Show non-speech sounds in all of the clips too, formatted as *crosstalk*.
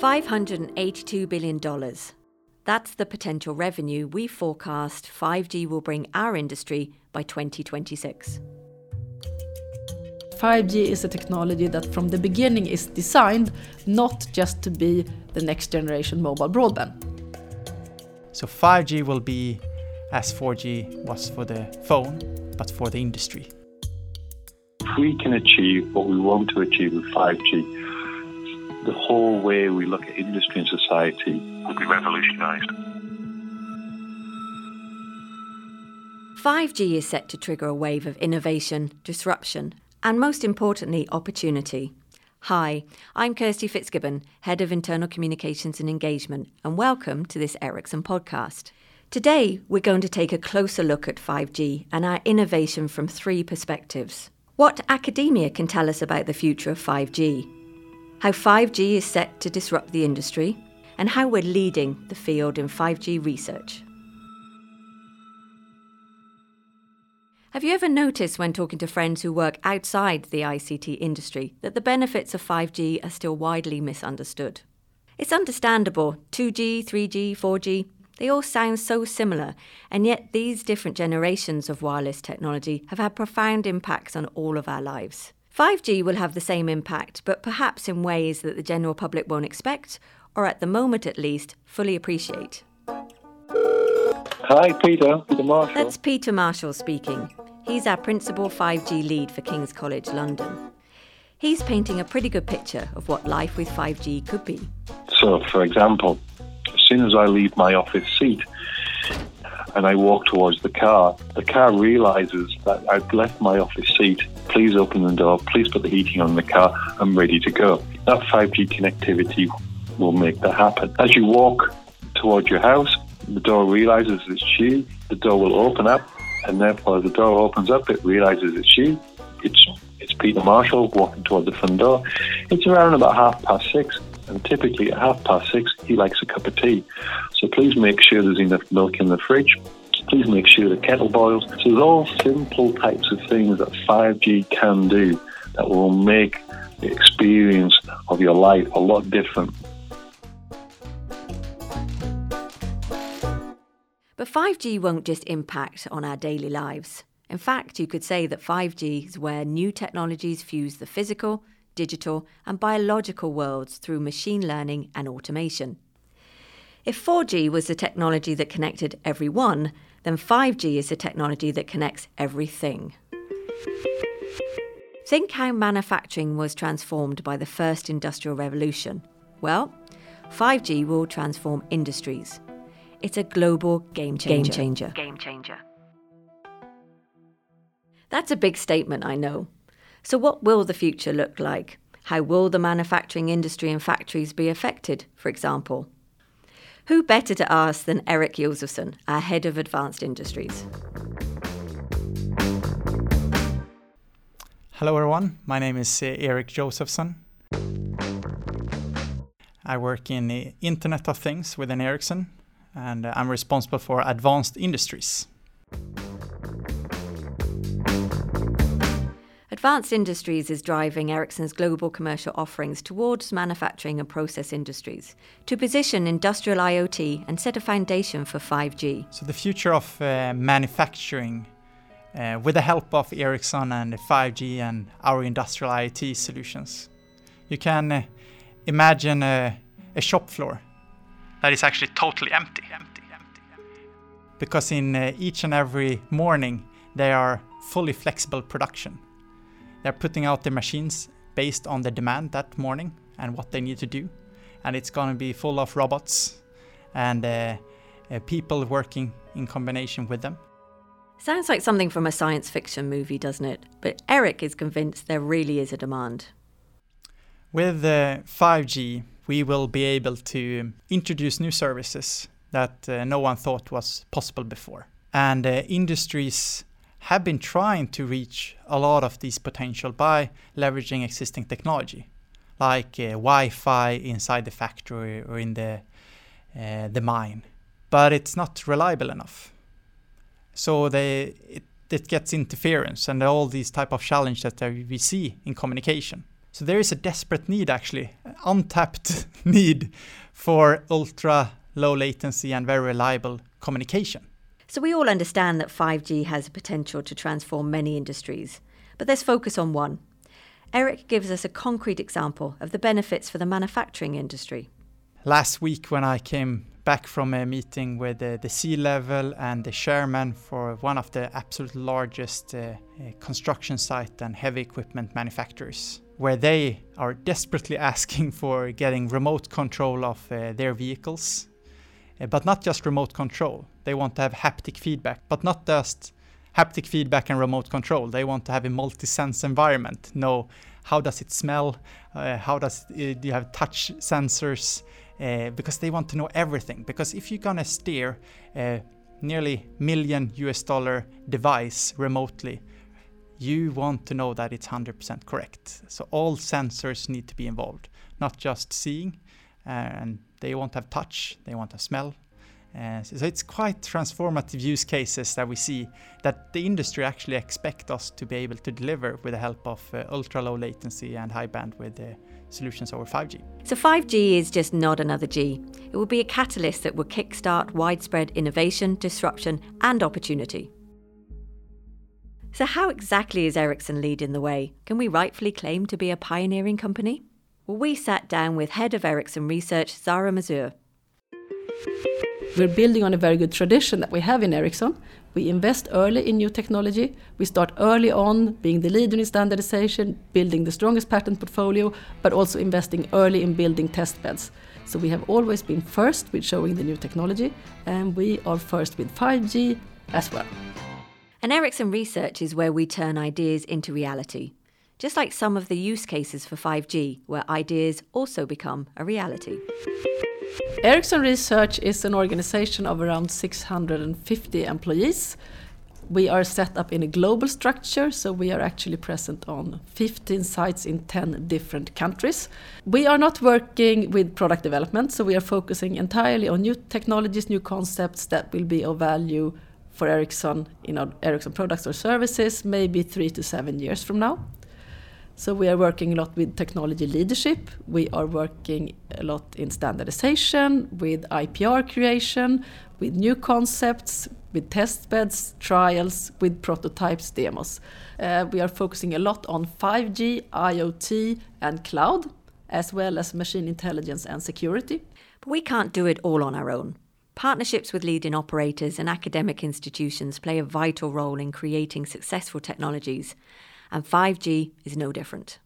$582 billion. That's the potential revenue we forecast 5G will bring our industry by 2026. 5G is a technology that from the beginning is designed not just to be the next generation mobile broadband. So 5G will be as 4G was for the phone, but for the industry. If we can achieve what we want to achieve with 5G, the whole way we look at industry and society will be revolutionised. 5G is set to trigger a wave of innovation, disruption, and most importantly, opportunity. Hi, I'm Kirsty Fitzgibbon, Head of Internal Communications and Engagement, and welcome to this Ericsson podcast. Today, we're going to take a closer look at 5G and our innovation from three perspectives. What academia can tell us about the future of 5G, how 5G is set to disrupt the industry, and how we're leading the field in 5G research. Have you ever noticed when talking to friends who work outside the ICT industry that the benefits of 5G are still widely misunderstood? It's understandable 2G, 3G, 4G, they all sound so similar, and yet these different generations of wireless technology have had profound impacts on all of our lives. 5G will have the same impact, but perhaps in ways that the general public won't expect, or at the moment at least, fully appreciate. Hi, Peter. Peter Marshall. That's Peter Marshall speaking. He's our principal 5G lead for King's College London. He's painting a pretty good picture of what life with 5G could be. So, for example, as soon as I leave my office seat and I walk towards the car, the car realizes that I've left my office seat. Please open the door, please put the heating on the car, I'm ready to go. That 5G connectivity will make that happen. As you walk towards your house, the door realizes it's you, the door will open up, and therefore as the door opens up, it realizes it's you. It's it's Peter Marshall walking towards the front door. It's around about half past six, and typically at half past six, he likes a cup of tea. So please make sure there's enough milk in the fridge. Please make sure the kettle boils. So there's all simple types of things that 5G can do that will make the experience of your life a lot different. But 5G won't just impact on our daily lives. In fact, you could say that 5G is where new technologies fuse the physical, digital, and biological worlds through machine learning and automation. If 4G was the technology that connected everyone, then 5G is the technology that connects everything. Think how manufacturing was transformed by the first industrial revolution. Well, 5G will transform industries. It's a global game changer. Game changer. Game changer. That's a big statement, I know. So, what will the future look like? How will the manufacturing industry and factories be affected, for example? Who better to ask than Erik Josefsson, our head of advanced industries? Hello, everyone. My name is Eric Erik Josefsson. I work in the Internet of Things within Ericsson, and uh, I'm responsible for advanced industries. Advanced Industries is driving Ericsson's global commercial offerings towards manufacturing and process industries to position industrial IoT and set a foundation for 5G. So, the future of uh, manufacturing, uh, with the help of Ericsson and 5G and our industrial IoT solutions, you can uh, imagine a, a shop floor that is actually totally empty. empty, empty, empty. Because in uh, each and every morning, they are fully flexible production. They're putting out their machines based on the demand that morning and what they need to do. And it's going to be full of robots and uh, uh, people working in combination with them. Sounds like something from a science fiction movie, doesn't it? But Erik is convinced there really is a demand. With uh, 5G, we will be able to introduce new services that uh, no one thought was possible before. And uh, industries have been trying to reach a lot of these potential by leveraging existing technology, like uh, Wi-Fi inside the factory or in the uh, the mine, but it's not reliable enough. So they it, it gets interference and all these type of challenges that we see in communication. So there is a desperate need, actually, untapped *laughs* need for ultra low latency and very reliable communication. So we all understand that 5G has the potential to transform many industries, but let's focus on one. Erik gives us a concrete example of the benefits for the manufacturing industry. Last week, when I came back from a meeting with uh, the C level and the chairman for one of the absolute largest uh, uh, construction site and heavy equipment manufacturers, where they are desperately *laughs* asking for getting remote control of uh, their vehicles but not just remote control. They want to have haptic feedback, but not just haptic feedback and remote control. They want to have a multi-sense environment. Know how does it smell? Uh, how does it, do you have touch sensors? Uh, because they want to know everything. Because if you're gonna steer a nearly million US dollar device remotely, you want to know that it's 100% correct. So all sensors need to be involved, not just seeing, and they won't have touch, they won't have smell. Uh, so it's quite transformative use cases that we see that the industry actually expect us to be able to deliver with the help of uh, ultra low latency and high bandwidth uh, solutions over 5G. So 5G is just not another G. It will be a catalyst that will kickstart widespread innovation, disruption, and opportunity. So, how exactly is Ericsson leading the way? Can we rightfully claim to be a pioneering company? We sat down with head of Ericsson Research, Sara Mazur. We're building on a very good tradition that we have in Ericsson. We invest early in new technology. We start early on being the leader in standardization, building the strongest patent portfolio, but also investing early in building test beds. So we have always been first with showing the new technology, and we are first with 5G as well. And Ericsson Research is where we turn ideas into reality just like some of the use cases for 5G, where ideas also become a reality. Ericsson Research is an organization of around 650 employees. We are set up in a global structure, so we are actually present on 15 sites in 10 different countries. We are not working with product development, so we are focusing entirely on new technologies, new concepts that will be of value for Ericsson in our Ericsson products or services, maybe three to seven years from now. So we are working a lot with technology leadership. We are working a lot in standardization, with IPR creation, with new concepts, with test beds, trials, with prototypes, demos. Uh, we are focusing a lot on 5G, IoT, and cloud, as well as machine intelligence and security. But we can't do it all on our own. Partnerships with leading operators and academic institutions play a vital role in creating successful technologies and 5G is no different.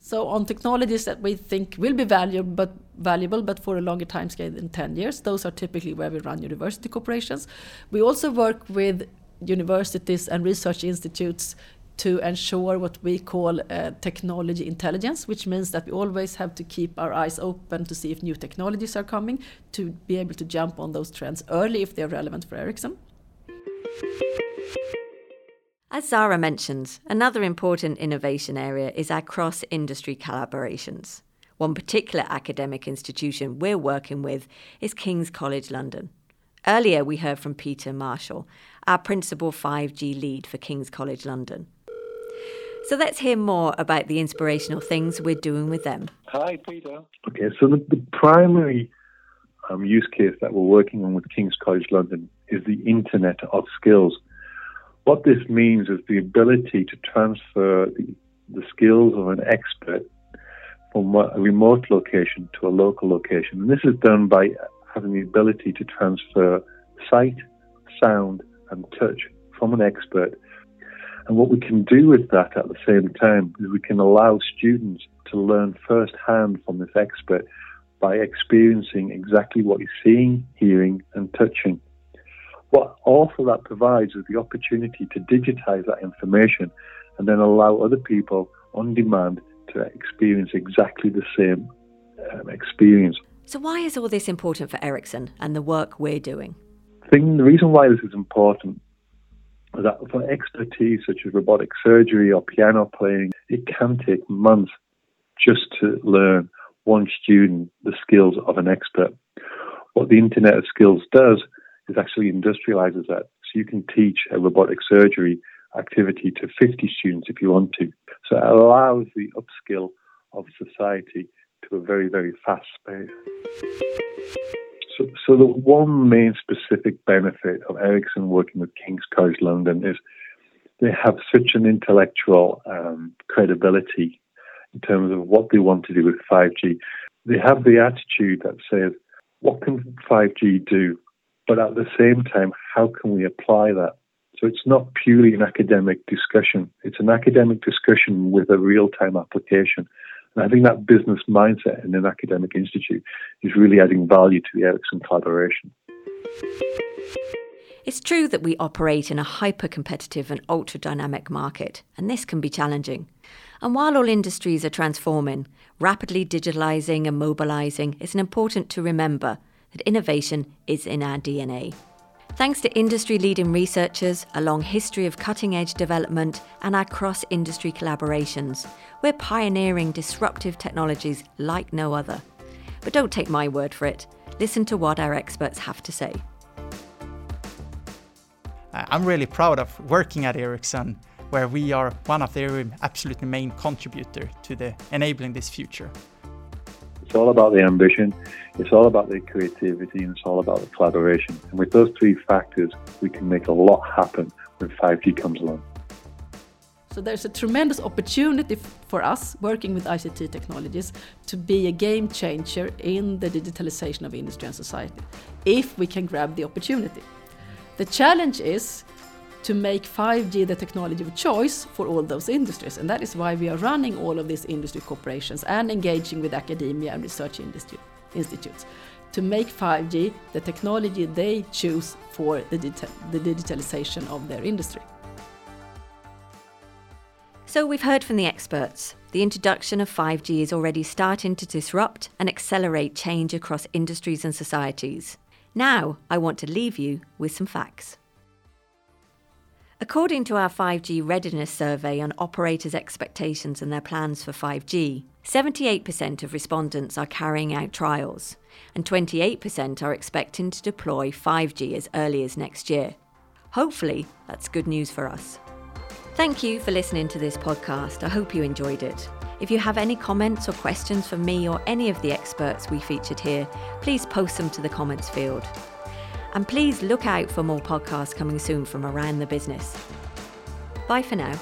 So on technologies that we think will be valuable but valuable but for a longer time scale than 10 years, those are typically where we run university corporations. We also work with universities and research institutes to ensure what we call uh, technology intelligence, which means that we always have to keep our eyes open to see if new technologies are coming, to be able to jump on those trends early if they're relevant for Ericsson. As Sara mentions, another important innovation area is our cross industry collaborations. One particular academic institution we're working with is King's College London. Earlier, we heard from Peter Marshall, our principal 5G lead for King's College London. So let's hear more about the inspirational things we're doing with them. Hi, Peter. Okay, so the, the primary um, use case that we're working on with King's College London is the Internet of Skills. What this means is the ability to transfer the, the skills of an expert from a remote location to a local location. And this is done by having the ability to transfer sight, sound, and touch from an expert. And what we can do with that at the same time is we can allow students to learn firsthand from this expert by experiencing exactly what he's seeing, hearing, and touching. What also that provides is the opportunity to digitize that information and then allow other people on demand to experience exactly the same um, experience. So, why is all this important for Ericsson and the work we're doing? Thing, the reason why this is important is that for expertise such as robotic surgery or piano playing, it can take months just to learn one student the skills of an expert. What the Internet of Skills does is actually industrializes that. So you can teach a robotic surgery activity to 50 students if you want to. So it allows the upskill of society to a very, very fast space. So, so the one main specific benefit of Ericsson working with King's College London is they have such an intellectual um, credibility in terms of what they want to do with 5G. They have the attitude that says, what can 5G do? But at the same time, how can we apply that? So it's not purely an academic discussion. It's an academic discussion with a real time application. And I think that business mindset in an academic institute is really adding value to the Ericsson collaboration. It's true that we operate in a hyper competitive and ultra dynamic market, and this can be challenging. And while all industries are transforming, rapidly digitalising and mobilising, it's important to remember that innovation is in our DNA. Thanks to industry leading researchers, a long history of cutting edge development, and our cross industry collaborations, we're pioneering disruptive technologies like no other. But don't take my word for it, listen to what our experts have to say. I'm really proud of working at Ericsson, where we are one of the absolutely main contributor to the enabling this future. It's all about the ambition, it's all about the creativity, and it's all about the collaboration. And with those three factors, we can make a lot happen when 5G comes along. So there's a tremendous opportunity for us working with ICT technologies to be a game changer in the digitalization of industry and society, if we can grab the opportunity. The challenge is to make 5G the technology of choice for all those industries. And that is why we are running all of these industry corporations and engaging with academia and research institutes to make 5G the technology they choose for the, the digitalization of their industry. So, we've heard from the experts. The introduction of 5G is already starting to disrupt and accelerate change across industries and societies. Now, I want to leave you with some facts. According to our 5G readiness survey on operators' expectations and their plans for 5G, 78% of respondents are carrying out trials, and 28% are expecting to deploy 5G as early as next year. Hopefully, that's good news for us. Thank you for listening to this podcast. I hope you enjoyed it. If you have any comments or questions for me or any of the experts we featured here, please post them to the comments field. And please look out for more podcasts coming soon from around the business. Bye for now.